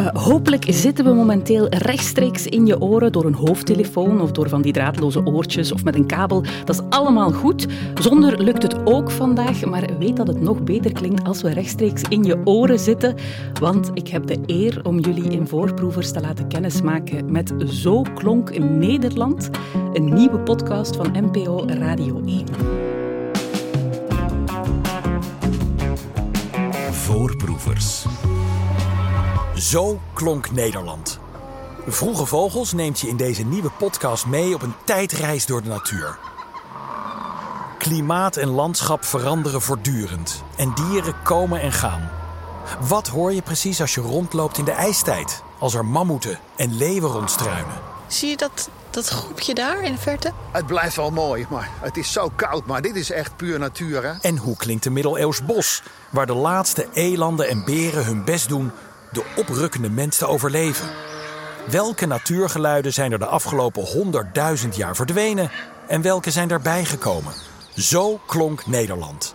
Uh, hopelijk zitten we momenteel rechtstreeks in je oren door een hoofdtelefoon of door van die draadloze oortjes of met een kabel. Dat is allemaal goed. Zonder lukt het ook vandaag, maar weet dat het nog beter klinkt als we rechtstreeks in je oren zitten. Want ik heb de eer om jullie in voorproevers te laten kennismaken met Zo klonk Nederland, een nieuwe podcast van NPO Radio 1. Voorproevers. Zo klonk Nederland. Vroege Vogels neemt je in deze nieuwe podcast mee op een tijdreis door de natuur. Klimaat en landschap veranderen voortdurend en dieren komen en gaan. Wat hoor je precies als je rondloopt in de ijstijd, als er mammoeten en leeuwen rondstruinen? Zie je dat, dat groepje daar in de verte? Het blijft wel mooi, maar het is zo koud. Maar dit is echt puur natuur, hè? En hoe klinkt de middeleeuws bos, waar de laatste elanden en beren hun best doen de oprukkende mens te overleven? Welke natuurgeluiden zijn er de afgelopen honderdduizend jaar verdwenen en welke zijn erbij gekomen? Zo klonk Nederland.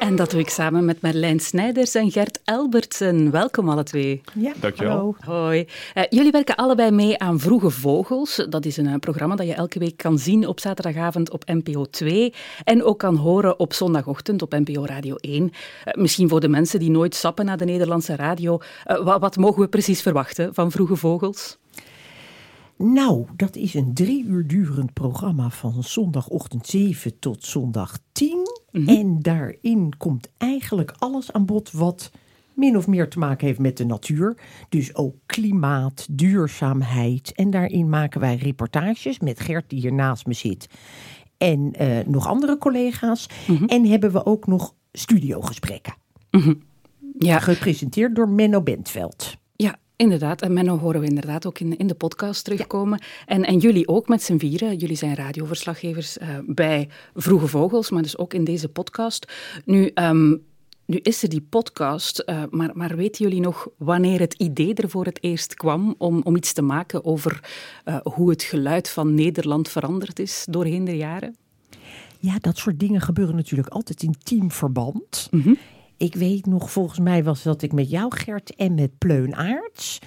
En dat doe ik samen met Marlijn Snijders en Gert Elbertsen. Welkom alle twee. Ja, Dankjewel. hallo. Hoi. Uh, jullie werken allebei mee aan Vroege Vogels. Dat is een uh, programma dat je elke week kan zien op zaterdagavond op NPO 2 en ook kan horen op zondagochtend op NPO Radio 1. Uh, misschien voor de mensen die nooit sappen naar de Nederlandse radio. Wat, wat mogen we precies verwachten van Vroege Vogels? Nou, dat is een drie uur durend programma van zondagochtend 7 tot zondag 10. Mhm. En daarin komt eigenlijk alles aan bod wat min of meer te maken heeft met de natuur. Dus ook klimaat, duurzaamheid. En daarin maken wij reportages met Gert die hier naast me zit. En eh, nog andere collega's. Mhm. En hebben we ook nog studiogesprekken. Ja, Gepresenteerd door Menno Bentveld. Inderdaad. En Menno horen we inderdaad ook in, in de podcast terugkomen. En, en jullie ook met z'n vieren. Jullie zijn radioverslaggevers eh, bij Vroege Vogels, maar dus ook in deze podcast. Nu, ehm, nu is er die podcast, eh, maar, maar weten jullie nog wanneer het idee er voor het eerst kwam om, om iets te maken over eh, hoe het geluid van Nederland veranderd is doorheen de jaren? Ja, dat soort dingen gebeuren natuurlijk altijd in teamverband. Mhm. Ik weet nog, volgens mij was dat ik met jou, Gert, en met Pleun Aarts.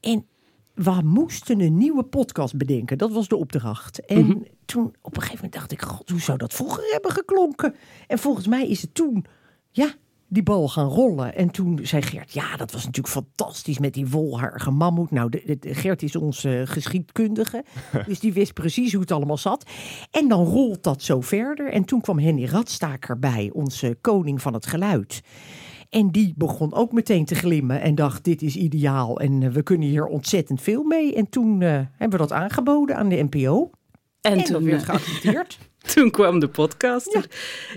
En we moesten een nieuwe podcast bedenken. Dat was de opdracht. En Mhm. toen, op een gegeven moment dacht ik, god, hoe zou dat vroeger hebben geklonken? En volgens mij is het toen, ja, die bal gaan rollen. En toen zei Gert, ja, dat was natuurlijk fantastisch met die wolharige mammoet. Nou, de, Gert is onze geschiedkundige, dus die wist precies hoe het allemaal zat. En dan rolt dat zo verder. En toen kwam Henny Radstaker bij, onze koning van het geluid. En die begon ook meteen te glimmen en dacht, dit is ideaal en eh, we kunnen hier ontzettend veel mee. En toen eh, hebben we dat aangeboden aan de NPO. En, En, toen, werd eh, geaccepteerd. Toen kwam de podcast er.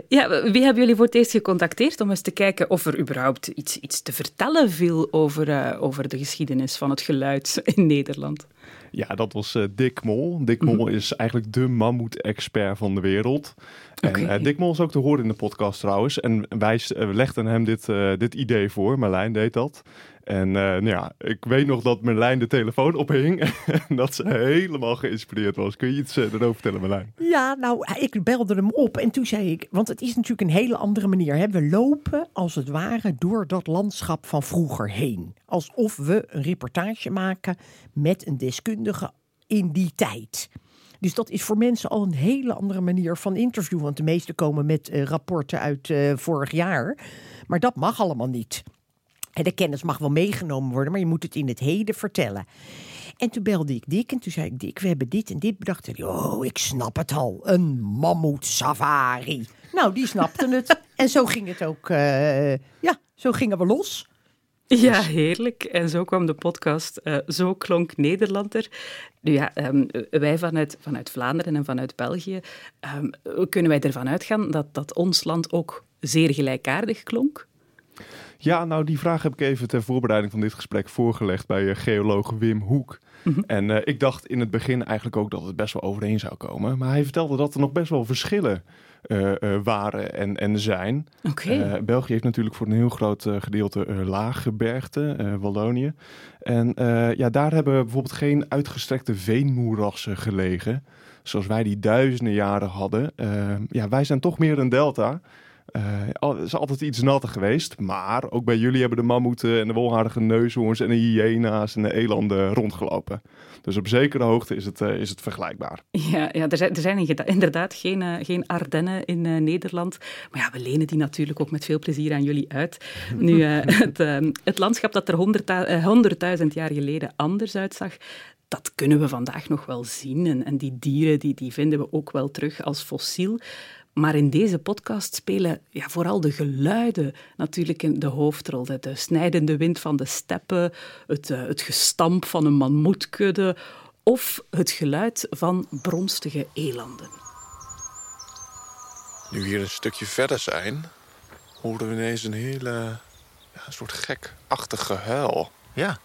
Ja. wie hebben jullie voor het eerst gecontacteerd om eens te kijken of er überhaupt iets, iets te vertellen viel over, eh, over de geschiedenis van het geluid in Nederland? Ja, dat was eh, Dick Mol. Dick Mol is eigenlijk de mammoet-expert van de wereld. En eh, Dick Mol is ook te horen in de podcast trouwens. En wij eh, legden hem dit, dit idee voor. Marlijn deed dat. En nou ja, ik weet nog dat Marlijn de telefoon ophing. en dat ze helemaal geïnspireerd was. Kun je iets erover vertellen, Marlijn? Ja, nou, ik belde hem op en toen zei ik, want het is natuurlijk een hele andere manier. Hè? We lopen als het ware door dat landschap van vroeger heen. Alsof we een reportage maken met een deskundige in die tijd. Dus dat is voor mensen al een hele andere manier van interview. Want de meesten komen met eh, rapporten uit eh, vorig jaar. Maar dat mag allemaal niet. De kennis mag wel meegenomen worden, maar je moet het in het heden vertellen. En toen belde ik Dick en toen zei ik, Dick, we hebben dit en dit bedacht. En oh, ik snap het al. Een mammoet safari. Nou, die snapte het. En zo ging het ook, eh, ja, zo gingen we los. Ja, heerlijk. En zo kwam de podcast eh, Zo klonk Nederland er. Nu ja, ehm, wij vanuit, vanuit Vlaanderen en vanuit België ehm, kunnen wij ervan uitgaan dat, dat ons land ook zeer gelijkaardig klonk. Ja, nou die vraag heb ik even ter voorbereiding van dit gesprek voorgelegd bij eh, geoloog Wim Hoek. En eh, ik dacht in het begin eigenlijk ook dat het best wel overeen zou komen. Maar hij vertelde dat er nog best wel verschillen eh, eh, waren en, en zijn. Eh, België heeft natuurlijk voor een heel groot gedeelte laaggebergte, Wallonië. En ja, daar hebben bijvoorbeeld geen uitgestrekte veenmoerassen gelegen. Zoals wij die duizenden jaren hadden. Ja, wij zijn toch meer een delta. Uh, het is altijd iets natter geweest. Maar ook bij jullie hebben de mammoeten en de wolhaardige neushoorns en de hyena's en de elanden rondgelopen. Dus op zekere hoogte is het, uh, is het vergelijkbaar. Ja, ja er, zijn, er zijn inderdaad geen, uh, geen Ardennen in Nederland. Maar ja, we lenen die natuurlijk ook met veel plezier aan jullie uit. Nu, het, het landschap dat er honderdduizend jaar geleden anders uitzag, dat kunnen we vandaag nog wel zien. En, en die dieren die, die vinden we ook wel terug als fossiel. Maar in deze podcast spelen ja, vooral de geluiden natuurlijk in de hoofdrol. De, snijdende wind van de steppen, het, uh, het gestamp van een mammoetkudde of het geluid van bronstige elanden. Nu we hier een stukje verder zijn, horen we ineens een hele ja, een soort gekachtig gehuil. Ja.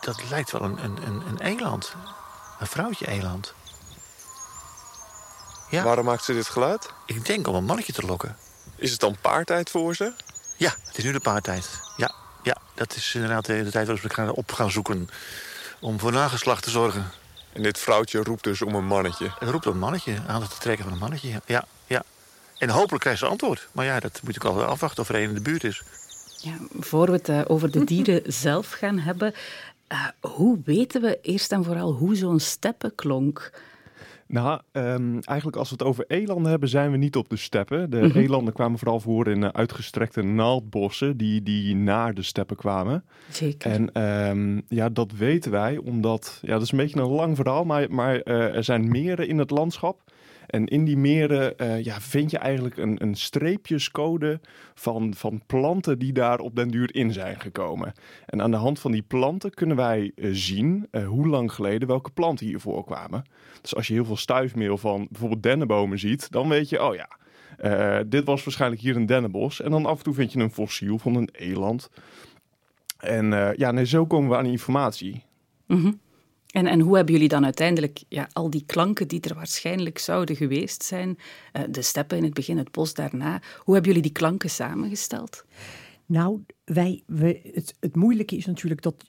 Dat lijkt wel een, een, een, een eland. Een vrouwtje eland. Ja. Waarom maakt ze dit geluid? Ik denk om een mannetje te lokken. Is het dan paartijd voor ze? Ja, het is nu de paartijd. Ja, ja dat is inderdaad de, tijd waarop we gaan op gaan zoeken. Om voor nageslacht te zorgen. En dit vrouwtje roept dus om een mannetje? Het roept om een mannetje, aan te trekken van een mannetje. Ja, ja. En hopelijk krijgt ze antwoord. Maar ja, dat moet ik al afwachten of er een in de buurt is. Ja, voor we het uh, over de dieren zelf gaan hebben... Uh, hoe weten we eerst en vooral hoe zo'n steppen klonk... Nou, um, eigenlijk als we het over elanden hebben, zijn we niet op de steppen. De mhm. elanden kwamen vooral voor in uh, uitgestrekte naaldbossen die, die naar de steppen kwamen. Zeker. En um, ja, dat weten wij omdat, ja, dat is een beetje een lang verhaal, maar, maar uh, er zijn meren in het landschap. En in die meren uh, ja, vind je eigenlijk een, een streepjescode van, van planten die daar op den duur in zijn gekomen. En aan de hand van die planten kunnen wij uh, zien uh, hoe lang geleden welke planten hier voorkwamen. Dus als je heel veel stuifmeel van bijvoorbeeld dennenbomen ziet, dan weet je, oh ja, dit was waarschijnlijk hier een dennenbos. En dan af en toe vind je een fossiel van een eland. En ja, nee, zo komen we aan informatie. Mm en, en hoe hebben jullie dan uiteindelijk ja, al die klanken die er waarschijnlijk zouden geweest zijn, uh, de steppen in het begin, het bos daarna, hoe hebben jullie die klanken samengesteld? Nou, wij, het, het moeilijke is natuurlijk dat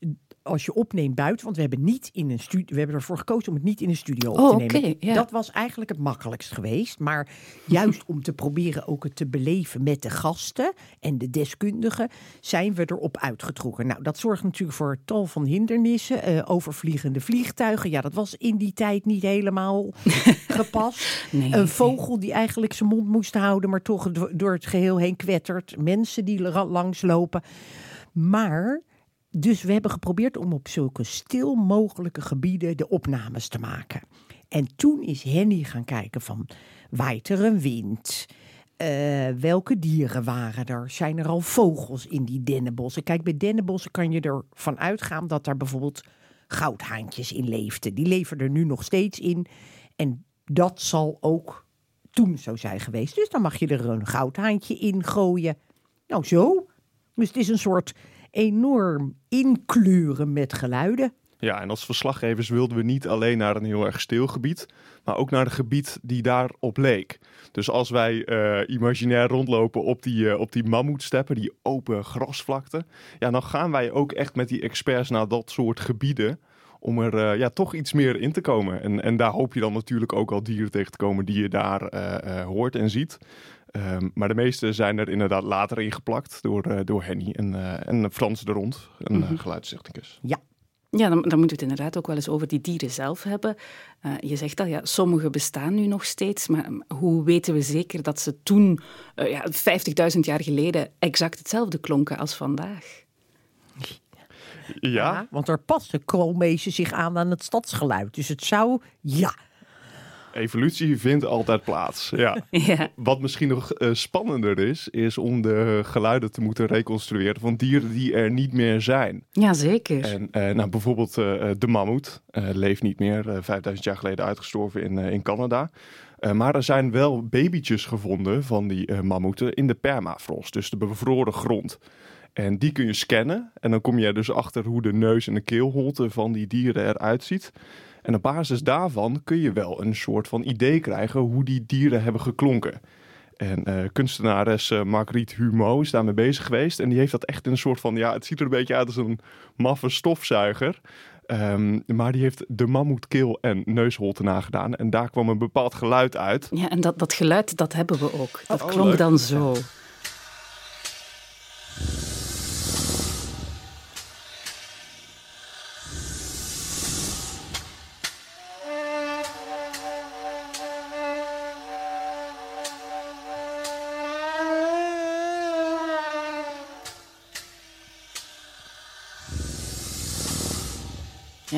als je opneemt buiten, want we hebben niet in een studio, we hebben ervoor gekozen om het niet in een studio op oh, te nemen. ja. Dat was eigenlijk het makkelijkst geweest, maar juist om te proberen ook het te beleven met de gasten en de deskundigen, zijn we erop uitgetrokken. Nou, dat zorgt natuurlijk voor tal van hindernissen, uh, overvliegende vliegtuigen. Ja, dat was in die tijd niet helemaal gepast. Nee, een vogel die eigenlijk zijn mond moest houden, maar toch door het geheel heen kwettert. Mensen die langslopen. Maar dus we hebben geprobeerd om op zulke stil mogelijke gebieden de opnames te maken. En toen is Henny gaan kijken van, waait er een wind? Uh, welke dieren waren er? Zijn er al vogels in die dennenbossen? Kijk, bij dennenbossen kan je ervan uitgaan dat daar bijvoorbeeld goudhaantjes in leefden. Die leven er nu nog steeds in. En dat zal ook toen zo zijn geweest. Dus dan mag je er een goudhaantje in gooien. Nou, zo. Dus het is een soort enorm inkleuren met geluiden. Ja, en als verslaggevers wilden we niet alleen naar een heel erg stil gebied, maar ook naar een gebied die daarop leek. Dus als wij uh, imaginair rondlopen op die, uh, op die mammoetsteppen, die open grasvlakte, ja, dan gaan wij ook echt met die experts naar dat soort gebieden om er uh, ja, toch iets meer in te komen. En, en daar hoop je dan natuurlijk ook al dieren tegen te komen die je daar hoort en ziet. Um, maar de meeste zijn er inderdaad later ingeplakt door, uh, door Henny en, uh, en Frans de Rond, een mm -hmm. geluidstechnicus. Ja. Ja, dan, dan, moeten we het inderdaad ook wel eens over die dieren zelf hebben. Uh, je zegt al, ja, sommige bestaan nu nog steeds, maar hoe weten we zeker dat ze toen, ja, 50.000 jaar geleden, exact hetzelfde klonken als vandaag? Ja. ja want er passen koolmezen zich aan aan het stadsgeluid. Dus het zou, ja, evolutie vindt altijd plaats. Ja. ja. Wat misschien nog uh, spannender is, is om de geluiden te moeten reconstrueren van dieren die er niet meer zijn. Jazeker. En uh, nou, bijvoorbeeld uh, de mammoet leeft niet meer, 5000 jaar geleden uitgestorven in, in Canada. maar er zijn wel babytjes gevonden van die mammoeten in de permafrost, dus de bevroren grond. En die kun je scannen. En dan kom je dus achter hoe de neus en de keelholte van die dieren eruit ziet. En op basis daarvan kun je wel een soort van idee krijgen hoe die dieren hebben geklonken. En uh, kunstenares uh, Marguerite Humo is daarmee bezig geweest. En die heeft dat echt in een soort van, ja, het ziet er een beetje uit als een maffe stofzuiger. Ehm, maar die heeft de mammoetkeel en neusholte nagedaan. En daar kwam een bepaald geluid uit. Ja, en dat, dat geluid, dat hebben we ook. Dat Oh, klonk leuk. dan zo. Ja,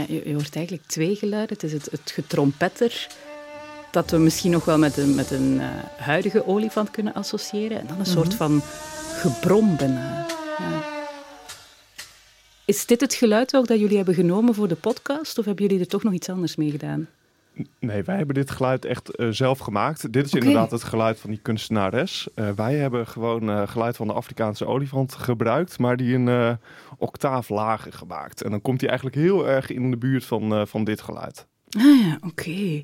je, je hoort eigenlijk twee geluiden. Het is het, het getrompetter dat we misschien nog wel met een, met een eh, huidige olifant kunnen associëren. En dan een soort van gebrom bijna. Ja. Is dit het geluid ook dat jullie hebben genomen voor de podcast? Of hebben jullie er toch nog iets anders mee gedaan? Nee, wij hebben dit geluid echt eh, zelf gemaakt. Dit is inderdaad het geluid van die kunstenares. Eh, wij hebben gewoon eh, geluid van de Afrikaanse olifant gebruikt, maar die een octaaf lager gemaakt. En dan komt hij eigenlijk heel erg in de buurt van, van dit geluid. Ah ja, oké.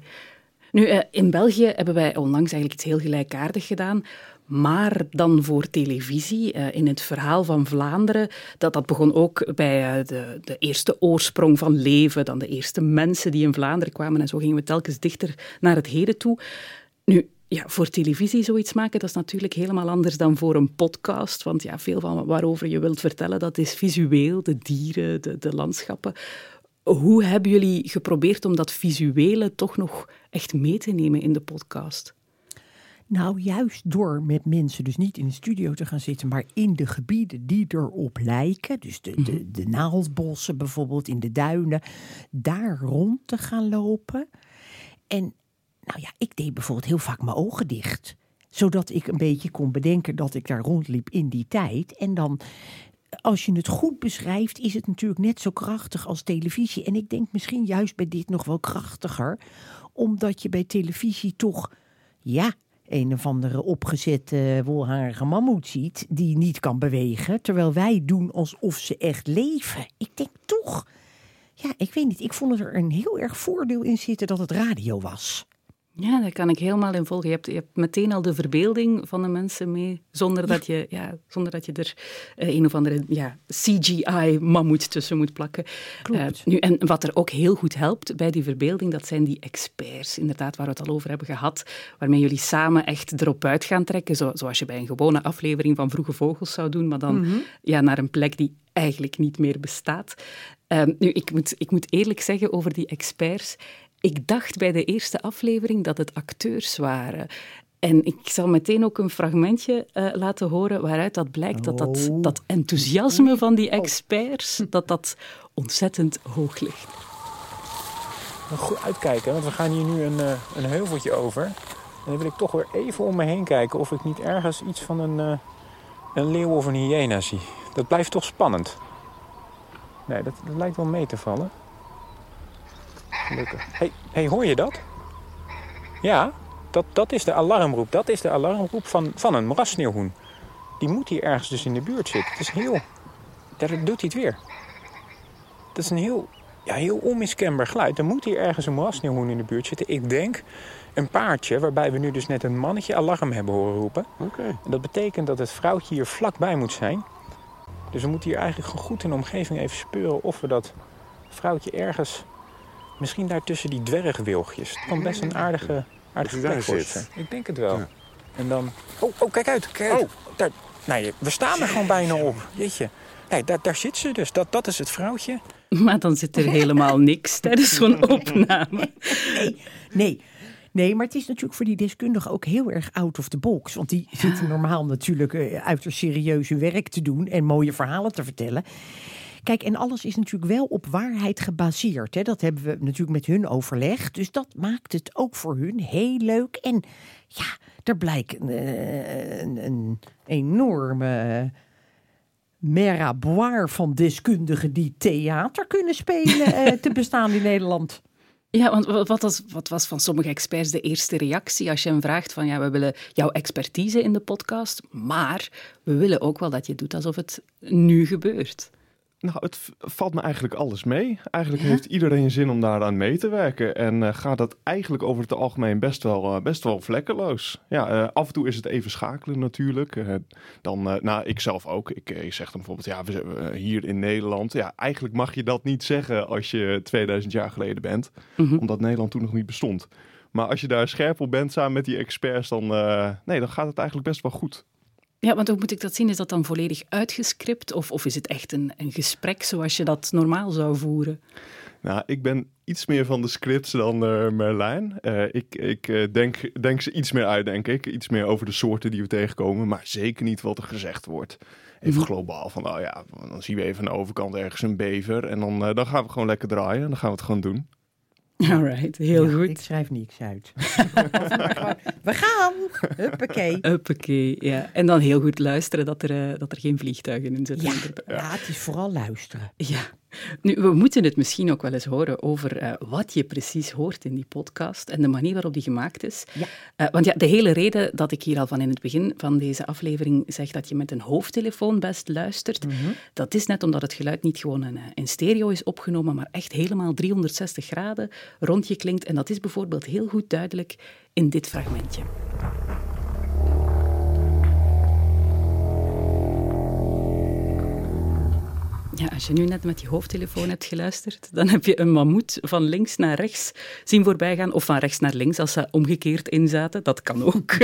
Nu, eh, in België hebben wij onlangs eigenlijk iets heel gelijkaardigs gedaan. Maar dan voor televisie, eh, in het verhaal van Vlaanderen. Dat, dat begon ook bij eh, de, de eerste oorsprong van leven. Dan de eerste mensen die in Vlaanderen kwamen. En zo gingen we telkens dichter naar het heden toe. Nu, ja, voor televisie zoiets maken, dat is natuurlijk helemaal anders dan voor een podcast. Want ja, veel van waarover je wilt vertellen, dat is visueel. De dieren, de, de landschappen. Hoe hebben jullie geprobeerd om dat visuele toch nog echt mee te nemen in de podcast? Nou, juist door met mensen dus niet in de studio te gaan zitten, maar in de gebieden die erop lijken. Dus de, de, de naaldbossen bijvoorbeeld, in de duinen. Daar rond te gaan lopen. En nou ja, ik deed bijvoorbeeld heel vaak mijn ogen dicht. Zodat ik een beetje kon bedenken dat ik daar rondliep in die tijd. En dan, als je het goed beschrijft, is het natuurlijk net zo krachtig als televisie. En ik denk misschien juist bij dit nog wel krachtiger. Omdat je bij televisie toch, ja, een of andere opgezette wolharige mammoet ziet die niet kan bewegen, terwijl wij doen alsof ze echt leven. Ik denk toch, ja, ik weet niet, ik vond er een heel erg voordeel in zitten dat het radio was. Ja, daar kan ik helemaal in volgen. Je hebt, je hebt meteen al de verbeelding van de mensen mee, zonder dat je, ja, zonder dat je er eh, een of andere ja, CGI-mammoet tussen moet plakken. Klopt. Eh, nu, en wat er ook heel goed helpt bij die verbeelding, dat zijn die experts, inderdaad, waar we het al over hebben gehad, waarmee jullie samen echt erop uit gaan trekken, zo, zoals je bij een gewone aflevering van Vroege Vogels zou doen, maar dan ja, naar een plek die eigenlijk niet meer bestaat. Ehm, nu, ik moet, ik moet eerlijk zeggen over die experts. Ik dacht bij de eerste aflevering dat het acteurs waren. En ik zal meteen ook een fragmentje eh, laten horen waaruit dat blijkt dat dat, Oh. dat enthousiasme van die experts, dat dat ontzettend hoog ligt. Goed uitkijken, want we gaan hier nu een, eh, een heuveltje over. En dan wil ik toch weer even om me heen kijken of ik niet ergens iets van een, eh, een leeuw of een hyena zie. Dat blijft toch spannend. Nee, dat, dat lijkt wel mee te vallen. Gelukkig. hey, hey, hoor je dat? Ja, dat, dat is de alarmroep. Dat is de alarmroep van, van een moerassneeuwhoen. Die moet hier ergens dus in de buurt zitten. Het is heel... Daar doet hij het weer. Dat is een heel, ja, heel onmiskenbaar geluid. Er moet hier ergens een moerassneeuwhoen in de buurt zitten. Ik denk een paardje, waarbij we nu dus net een mannetje alarm hebben horen roepen. Oké. En dat betekent dat het vrouwtje hier vlakbij moet zijn. Dus we moeten hier eigenlijk goed in de omgeving even speuren of we dat vrouwtje ergens... Misschien daar tussen die dwergwilgjes. Het kan best een aardige, aardige plek zit. Ik denk het wel. Ja. En dan... Oh, oh, kijk uit, kijk uit. Daar, je- we staan er gewoon bijna op. Jeetje. Nee, daar, daar zit ze dus. Dat, dat is het vrouwtje. Maar dan zit er helemaal niks tijdens zo'n opname. Nee. Nee, maar het is natuurlijk voor die deskundigen ook heel erg out of the box. Want die zitten normaal natuurlijk eh, uiterst serieus hun werk te doen en mooie verhalen te vertellen. Kijk, en alles is natuurlijk wel op waarheid gebaseerd. Hè? Dat hebben we natuurlijk met hun overlegd. Dus dat maakt het ook voor hun heel leuk. En ja, er blijkt eh, een, een enorme meraboir van deskundigen die theater kunnen spelen eh, te bestaan in Nederland. Ja, want wa- wat was, wat was van sommige experts de eerste reactie als je hem vraagt van ja, we willen jouw expertise in de podcast, maar we willen ook wel dat je doet alsof het nu gebeurt. Nou, het valt me eigenlijk alles mee. Eigenlijk heeft iedereen zin om daaraan mee te werken. En eh, gaat dat eigenlijk over het algemeen best wel, eh, best wel vlekkeloos. Ja, eh, af en toe is het even schakelen natuurlijk. Dan, nou, ik zelf ook. Ik, ik zeg dan bijvoorbeeld, ja, we zijn hier in Nederland. Ja, eigenlijk mag je dat niet zeggen als je 2000 jaar geleden bent. Mhm. Omdat Nederland toen nog niet bestond. Maar als je daar scherp op bent samen met die experts, dan, nee, dan gaat het eigenlijk best wel goed. Ja, want hoe moet ik dat zien? Is dat dan volledig uitgescript of, of is het echt een, een gesprek zoals je dat normaal zou voeren? Nou, ik ben iets meer van de scripts dan eh, Merlijn. Eh, ik ik eh, denk, denk ze iets meer uit, denk ik. Iets meer over de soorten die we tegenkomen, maar zeker niet wat er gezegd wordt. Even Mhm. globaal van, nou ja, dan zien we even aan de overkant ergens een bever. En dan, dan gaan we gewoon lekker draaien en dan gaan we het gewoon doen. Alright, heel Ja, goed. Ik schrijf niks uit. We gaan! Huppakee. Uppakee, ja. En dan heel goed luisteren dat er, eh, dat er geen vliegtuigen in zitten. Ja, ja, het is vooral luisteren. Ja. Nu, we moeten het misschien ook wel eens horen over eh, wat je precies hoort in die podcast en de manier waarop die gemaakt is. Ja. Eh, want ja, de hele reden dat ik hier al van in het begin van deze aflevering zeg dat je met een hoofdtelefoon best luistert, dat is net omdat het geluid niet gewoon in, eh, in stereo is opgenomen, maar echt helemaal 360 graden rond je klinkt. En dat is bijvoorbeeld heel goed duidelijk in dit fragmentje. Ja, als je nu net met je hoofdtelefoon hebt geluisterd, dan heb je een mammoet van links naar rechts zien voorbijgaan. Of van rechts naar links, als ze omgekeerd inzaten. Dat kan ook.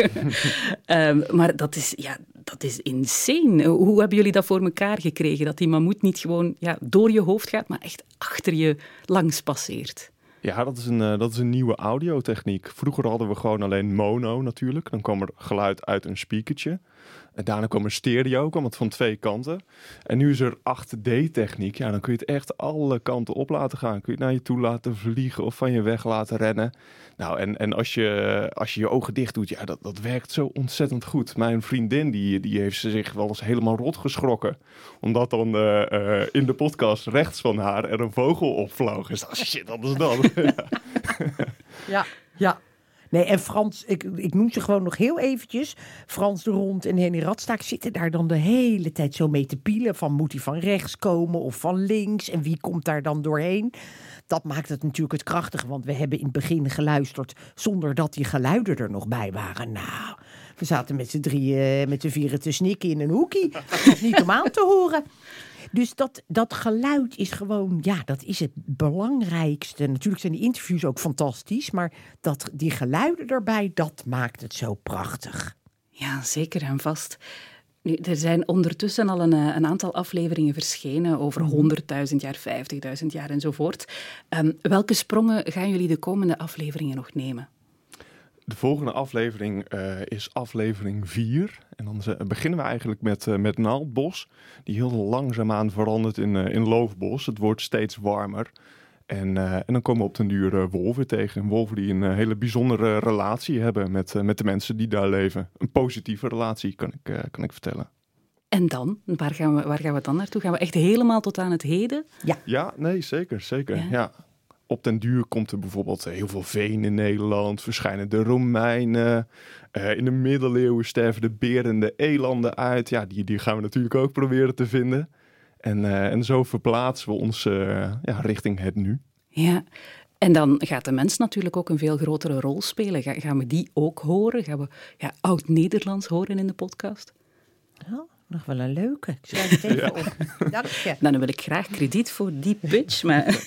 Ehm, maar dat is, ja, dat is insane. Hoe hebben jullie dat voor elkaar gekregen? Dat die mammoet niet gewoon ja, door je hoofd gaat, maar echt achter je langs passeert. Ja, dat is een, eh, dat is een nieuwe audiotechniek. Vroeger hadden we gewoon alleen mono natuurlijk. Dan kwam er geluid uit een speakertje. En daarna kwam er stereo, kwam het van twee kanten. En nu is er 8D-techniek. Ja, dan kun je het echt alle kanten op laten gaan. Kun je het naar je toe laten vliegen of van je weg laten rennen. Nou, en, en als, je, als je je ogen dicht doet, ja, dat, dat werkt zo ontzettend goed. Mijn vriendin, die, die heeft zich wel eens helemaal rot geschrokken. Omdat dan eh, eh, in de podcast rechts van haar er een vogel opvloog. Is dat shit, dat is dat. Ja, ja. Nee, en Frans, ik, ik noem ze gewoon nog heel eventjes. Frans de Rond en Henny Radstaak zitten daar dan de hele tijd zo mee te pielen. Van moet hij van rechts komen of van links? En wie komt daar dan doorheen? Dat maakt het natuurlijk het krachtige, want we hebben in het begin geluisterd zonder dat die geluiden er nog bij waren. Nou, we zaten met z'n drieën, met z'n vieren te snikken in een hoekie. Dat was niet om aan te horen. Dus dat, dat geluid is gewoon, ja, dat is het belangrijkste. Natuurlijk zijn die interviews ook fantastisch, maar dat, die geluiden erbij, dat maakt het zo prachtig. Ja, zeker en vast. Nu, er zijn ondertussen al een, eh, een aantal afleveringen verschenen over 100.000 jaar, 50.000 jaar enzovoort. Ehm, welke sprongen gaan jullie de komende afleveringen nog nemen? De volgende aflevering eh, is aflevering 4. En dan ze- beginnen we eigenlijk met, eh, met naaldbos. Die heel langzaamaan verandert in, eh, in loofbos. Het wordt steeds warmer. En, eh, en dan komen we op den duur eh, wolven tegen. Wolven die een eh, hele bijzondere relatie hebben met, eh, met de mensen die daar leven. Een positieve relatie, kan ik, eh, kan ik vertellen. En dan? Waar gaan, we, waar gaan we dan naartoe? Gaan we echt helemaal tot aan het heden? Ja, nee, zeker, zeker. Ja? Ja. Op den duur komt er bijvoorbeeld eh, heel veel veen in Nederland, verschijnen de Romeinen. Eh, in de middeleeuwen sterven de beren en de elanden uit. Ja, die, die gaan we natuurlijk ook proberen te vinden. En, eh, en zo verplaatsen we ons ja, richting het nu. Ja. En dan gaat de mens natuurlijk ook een veel grotere rol spelen. Ga- gaan we die ook horen? Gaan we ja, Oud-Nederlands horen in de podcast? Oh, nog wel een leuke. Ik schrijf het even op. Dank je. Nou, dan wil ik graag krediet voor die pitch, maar...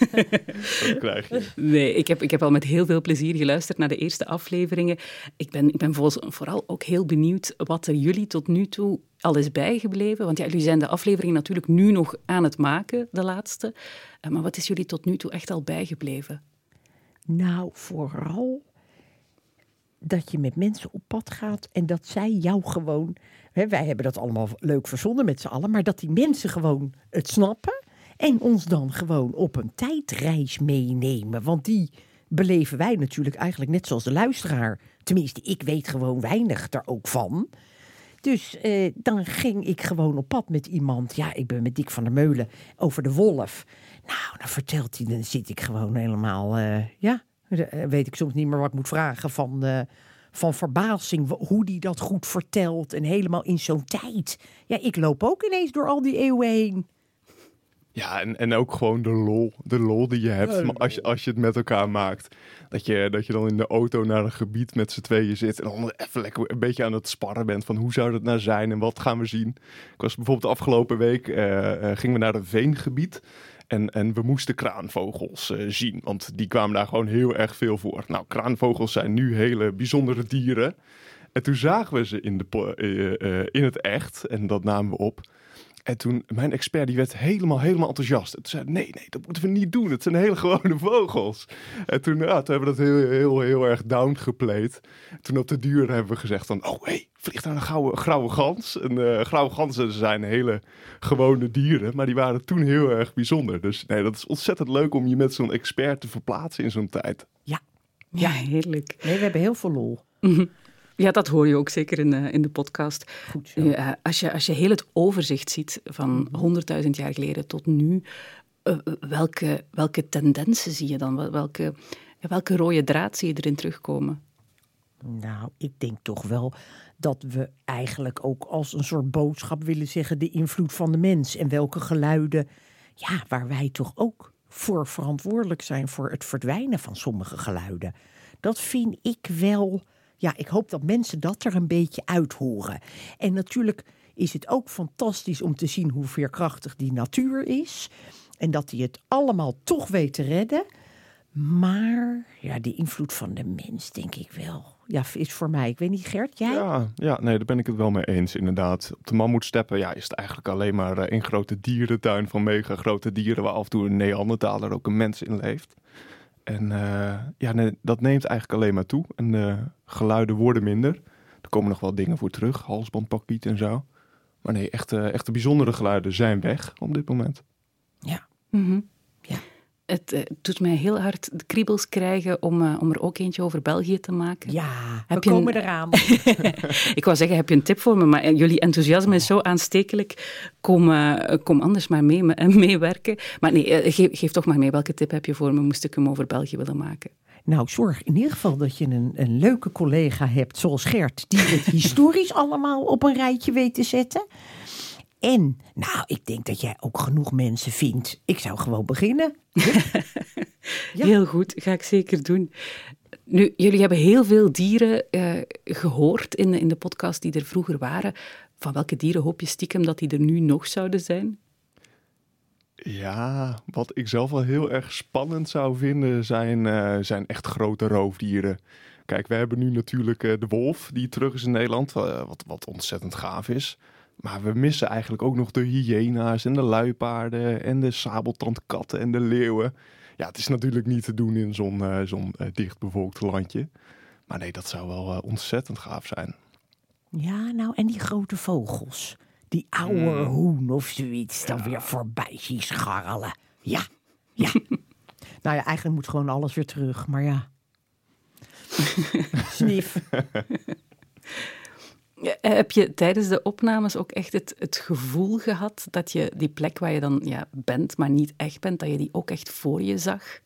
Dat krijg je. Nee, ik heb, ik heb al met heel veel plezier geluisterd naar de eerste afleveringen. Ik ben, ik ben voor- vooral ook heel benieuwd wat er jullie tot nu toe al is bijgebleven. Want ja, jullie zijn de aflevering natuurlijk nu nog aan het maken, de laatste. Eh, Maar wat is jullie tot nu toe echt al bijgebleven? Nou, vooral dat je met mensen op pad gaat en dat zij jou gewoon. Wij hebben dat allemaal leuk verzonnen met z'n allen, maar dat die mensen gewoon het snappen en ons dan gewoon op een tijdreis meenemen. Want die beleven wij natuurlijk eigenlijk net zoals de luisteraar. Tenminste, ik weet gewoon weinig er ook van. Dus eh, dan ging ik gewoon op pad met iemand. Ja, ik ben met Dick van der Meulen over de wolf. Nou, dan vertelt hij, dan zit ik gewoon helemaal, eh, ja, eh, weet ik soms niet meer wat ik moet vragen van, eh, van verbazing. Hoe die dat goed vertelt en helemaal in zo'n tijd. Ja, ik loop ook ineens door al die eeuwen heen. Ja, en, en ook gewoon de lol. De lol die je hebt Ja, maar als, je, als je het met elkaar maakt. Dat je, dat je dan in de auto naar een gebied met z'n tweeën zit. En dan even lekker een beetje aan het sparren bent. Van hoe zou dat nou zijn en wat gaan we zien. Ik was bijvoorbeeld de afgelopen week. eh, eh, gingen we naar een veengebied. En, en we moesten kraanvogels eh, zien. Want die kwamen daar gewoon heel erg veel voor. Nou, kraanvogels zijn nu hele bijzondere dieren. En toen zagen we ze in, de, eh, eh, in het echt. En dat namen we op. En toen, mijn expert die werd helemaal, helemaal enthousiast. En toen zei nee, nee, dat moeten we niet doen. Het zijn hele gewone vogels. En toen, ja, toen hebben we dat heel, heel, heel erg downgeplayed. Toen op de duur hebben we gezegd van, oh, hé, hey, vliegt daar een grauwe, grauwe gans. En eh grauwe ganzen zijn hele gewone dieren, maar die waren toen heel erg bijzonder. Dus nee, dat is ontzettend leuk om je met zo'n expert te verplaatsen in zo'n tijd. Ja, heerlijk. Nee, we hebben heel veel lol. Ja, dat hoor je ook zeker in, de- in de podcast. Goed eh, als, je, als je heel het overzicht ziet van 100.000 jaar geleden tot nu, eh, welke, welke tendensen zie je dan? Wel- Welke, welke rode draad zie je erin terugkomen? Nou, ik denk toch wel dat we eigenlijk ook als een soort boodschap willen zeggen de invloed van de mens en welke geluiden, ja, waar wij toch ook voor verantwoordelijk zijn voor het verdwijnen van sommige geluiden. Dat vind ik wel, ja, ik hoop dat mensen dat er een beetje uit horen. En natuurlijk is het ook fantastisch om te zien hoe veerkrachtig die natuur is en dat hij het allemaal toch weet te redden. Maar ja, die invloed van de mens, denk ik wel. Ja, is voor mij. Ik weet niet, Gert, jij? Ja, ja, nee, daar ben ik het wel mee eens, inderdaad. Op de mammoetsteppen ja, is het eigenlijk alleen maar eh, een grote dierentuin van mega grote dieren... waar af en toe een Neandertaler ook een mens in leeft. En eh, ja, dat neemt eigenlijk alleen maar toe. En de geluiden worden minder. Er komen nog wel dingen voor terug, halsbandpakiet en zo. Maar nee, echte, echte bijzondere geluiden zijn weg op dit moment. Ja. Ja. Het eh, doet mij heel hard de kriebels krijgen om, eh, om er ook eentje over België te maken. Ja, Heb we je komen een- eraan. Ik wou zeggen, heb je een tip voor me? Maar eh, jullie enthousiasme is zo aanstekelijk. Kom, kom anders maar mee me- en meewerken. Maar nee, geef, geef toch maar mee. Welke tip heb je voor me? Moest ik hem over België willen maken? Nou, zorg in ieder geval dat je een, een leuke collega hebt, zoals Gert, die het historisch allemaal op een rijtje weet te zetten. En, nou, ik denk dat jij ook genoeg mensen vindt. Ik zou gewoon beginnen. Ja. Heel goed, ga ik zeker doen. Nu, jullie hebben heel veel dieren eh, gehoord in de, in de podcast die er vroeger waren. Van welke dieren hoop je stiekem dat die er nu nog zouden zijn? Ja, wat ik zelf wel heel erg spannend zou vinden zijn, eh, zijn echt grote roofdieren. Kijk, we hebben nu natuurlijk eh, de wolf die terug is in Nederland, wat, wat ontzettend gaaf is. Maar we missen eigenlijk ook nog de hyena's en de luipaarden en de sabeltandkatten en de leeuwen. Ja, het is natuurlijk niet te doen in zo'n eh, zo'n eh, dichtbevolkt landje. Maar nee, dat zou wel eh, ontzettend gaaf zijn. Ja, nou, en die grote vogels. Die oude hoen of zoiets dan weer voorbij zien scharrelen. Ja, ja. nou ja, eigenlijk moet gewoon alles weer terug, maar ja. Snif. Eh, Heb je tijdens de opnames ook echt het, het gevoel gehad dat je die plek waar je dan ja, bent, maar niet echt bent, dat je die ook echt voor je zag?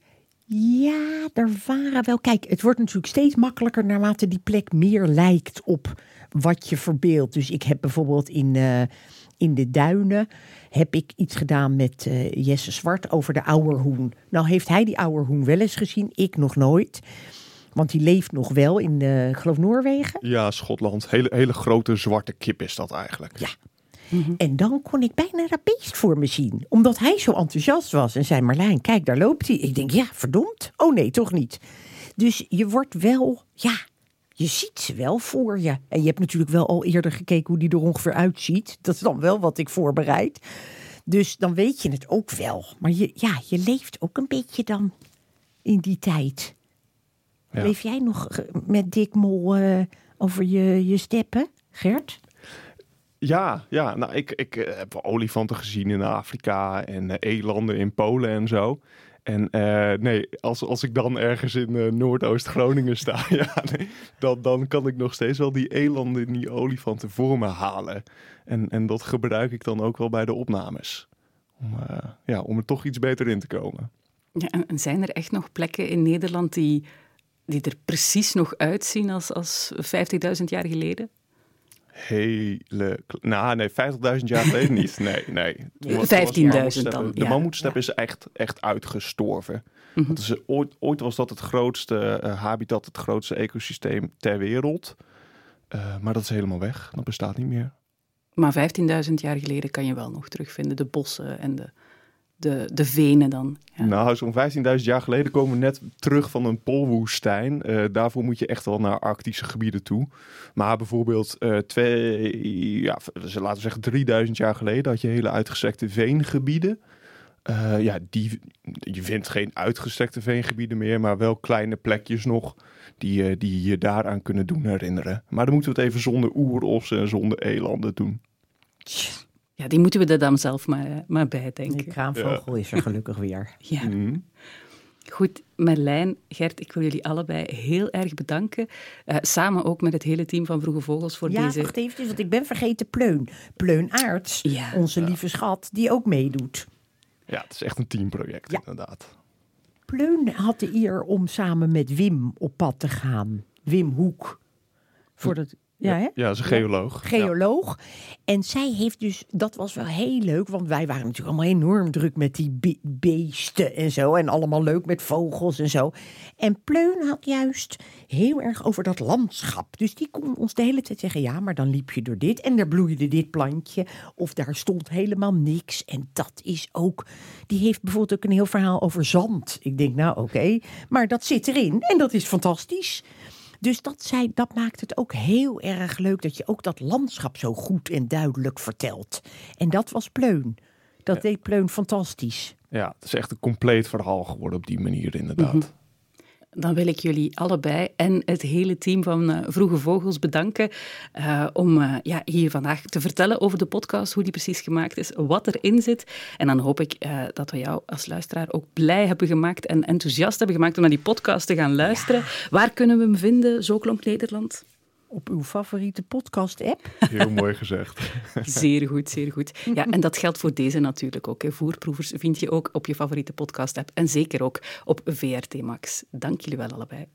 Ja, er waren wel. Kijk, het wordt natuurlijk steeds makkelijker naarmate die plek meer lijkt op wat je verbeeldt. Dus ik heb bijvoorbeeld in, eh, in de duinen heb ik iets gedaan met eh, Jesse Zwart over de ouwerhoen. Nou heeft hij die ouwerhoen wel eens gezien, ik nog nooit. Want die leeft nog wel in, eh, ik geloof Noorwegen. Ja, Schotland. Hele, hele grote zwarte kip is dat eigenlijk. Ja. En dan kon ik bijna dat beest voor me zien. Omdat hij zo enthousiast was. En zei Marlijn, kijk, daar loopt hij. Ik denk, ja, verdomd. Oh nee, toch niet. Dus je wordt wel, ja, je ziet ze wel voor je. En je hebt natuurlijk wel al eerder gekeken hoe die er ongeveer uitziet. Dat is dan wel wat ik voorbereid. Dus dan weet je het ook wel. Maar je, ja, je leeft ook een beetje dan in die tijd. Ja. Leef jij nog eh, met Dick Mol eh, over je, je steppen, Gert? Ja, ja nou, ik, ik eh, heb olifanten gezien in Afrika en eh, elanden in Polen en zo. En eh, nee, als, als ik dan ergens in Noordoost-Groningen sta, ja, nee, dan, dan kan ik nog steeds wel die elanden en die olifanten voor me halen. En, en dat gebruik ik dan ook wel bij de opnames. Om, eh, ja, om er toch iets beter in te komen. Ja, en zijn er echt nog plekken in Nederland die, die er precies nog uitzien als, als 50.000 jaar geleden? hele... Nou, nee, 50.000 jaar geleden niet. Nee, nee. Toen was- toen was de 15.000 mammoetsteppen- dan, De ja. mammoetstep is echt, echt uitgestorven. Dat is, ooit, ooit was dat het grootste eh, habitat, het grootste ecosysteem ter wereld. Eh, maar dat is helemaal weg. Dat bestaat niet meer. Maar 15.000 jaar geleden kan je wel nog terugvinden. De bossen en de, de, de venen dan. Ja. Nou, zo'n 15.000 jaar geleden komen we net terug van een poolwoestijn. Eh, daarvoor moet je echt wel naar arctische gebieden toe. Maar bijvoorbeeld eh, twee, ja, dus laten we zeggen 3000 jaar geleden had je hele uitgestrekte veengebieden. Eh, ja, die, je vindt geen uitgestrekte veengebieden meer, maar wel kleine plekjes nog die, die je daaraan kunnen doen herinneren. Maar dan moeten we het even zonder oerossen en zonder elanden doen. Ja, die moeten we er dan zelf maar, maar bij De denken. kraanvogel is er gelukkig weer. Ja. Mhm. Goed, Merlijn, Gert, ik wil jullie allebei heel erg bedanken. Eh, samen ook met het hele team van Vroege Vogels voor Ja, deze... wacht even, want ik ben vergeten Pleun. Pleun Aarts, Ja. onze lieve schat, die ook meedoet. Ja, het is echt een teamproject Ja. inderdaad. Pleun had de eer om samen met Wim op pad te gaan. Wim Hoek. Voor dat, ja, hè? Ja, dat is een geoloog. geoloog. En zij heeft dus, dat was wel heel leuk, want wij waren natuurlijk allemaal enorm druk met die be- beesten en zo. En allemaal leuk met vogels en zo. En Pleun had juist heel erg over dat landschap. Dus die kon ons de hele tijd zeggen: ja, maar dan liep je door dit en daar bloeide dit plantje. Of daar stond helemaal niks. En dat is ook. Die heeft bijvoorbeeld ook een heel verhaal over zand. Ik denk, nou oké, maar dat zit erin en dat is fantastisch. Dus dat, zei, dat maakt het ook heel erg leuk dat je ook dat landschap zo goed en duidelijk vertelt. En dat was Pleun. Dat deed Pleun fantastisch. Ja, het is echt een compleet verhaal geworden op die manier inderdaad. Mhm. Dan wil ik jullie allebei en het hele team van eh, Vroege Vogels bedanken eh, om eh, ja, hier vandaag te vertellen over de podcast, hoe die precies gemaakt is, wat erin zit. En dan hoop ik dat we jou als luisteraar ook blij hebben gemaakt en enthousiast hebben gemaakt om naar die podcast te gaan luisteren. Waar kunnen we hem vinden, Zo klonk Nederland? Op uw favoriete podcast-app. Heel mooi gezegd. Zeer goed, zeer goed. Ja, en dat geldt voor deze natuurlijk ook. Hè. Voerproevers vind je ook op je favoriete podcast-app en zeker ook op VRT Max. Dank jullie wel allebei.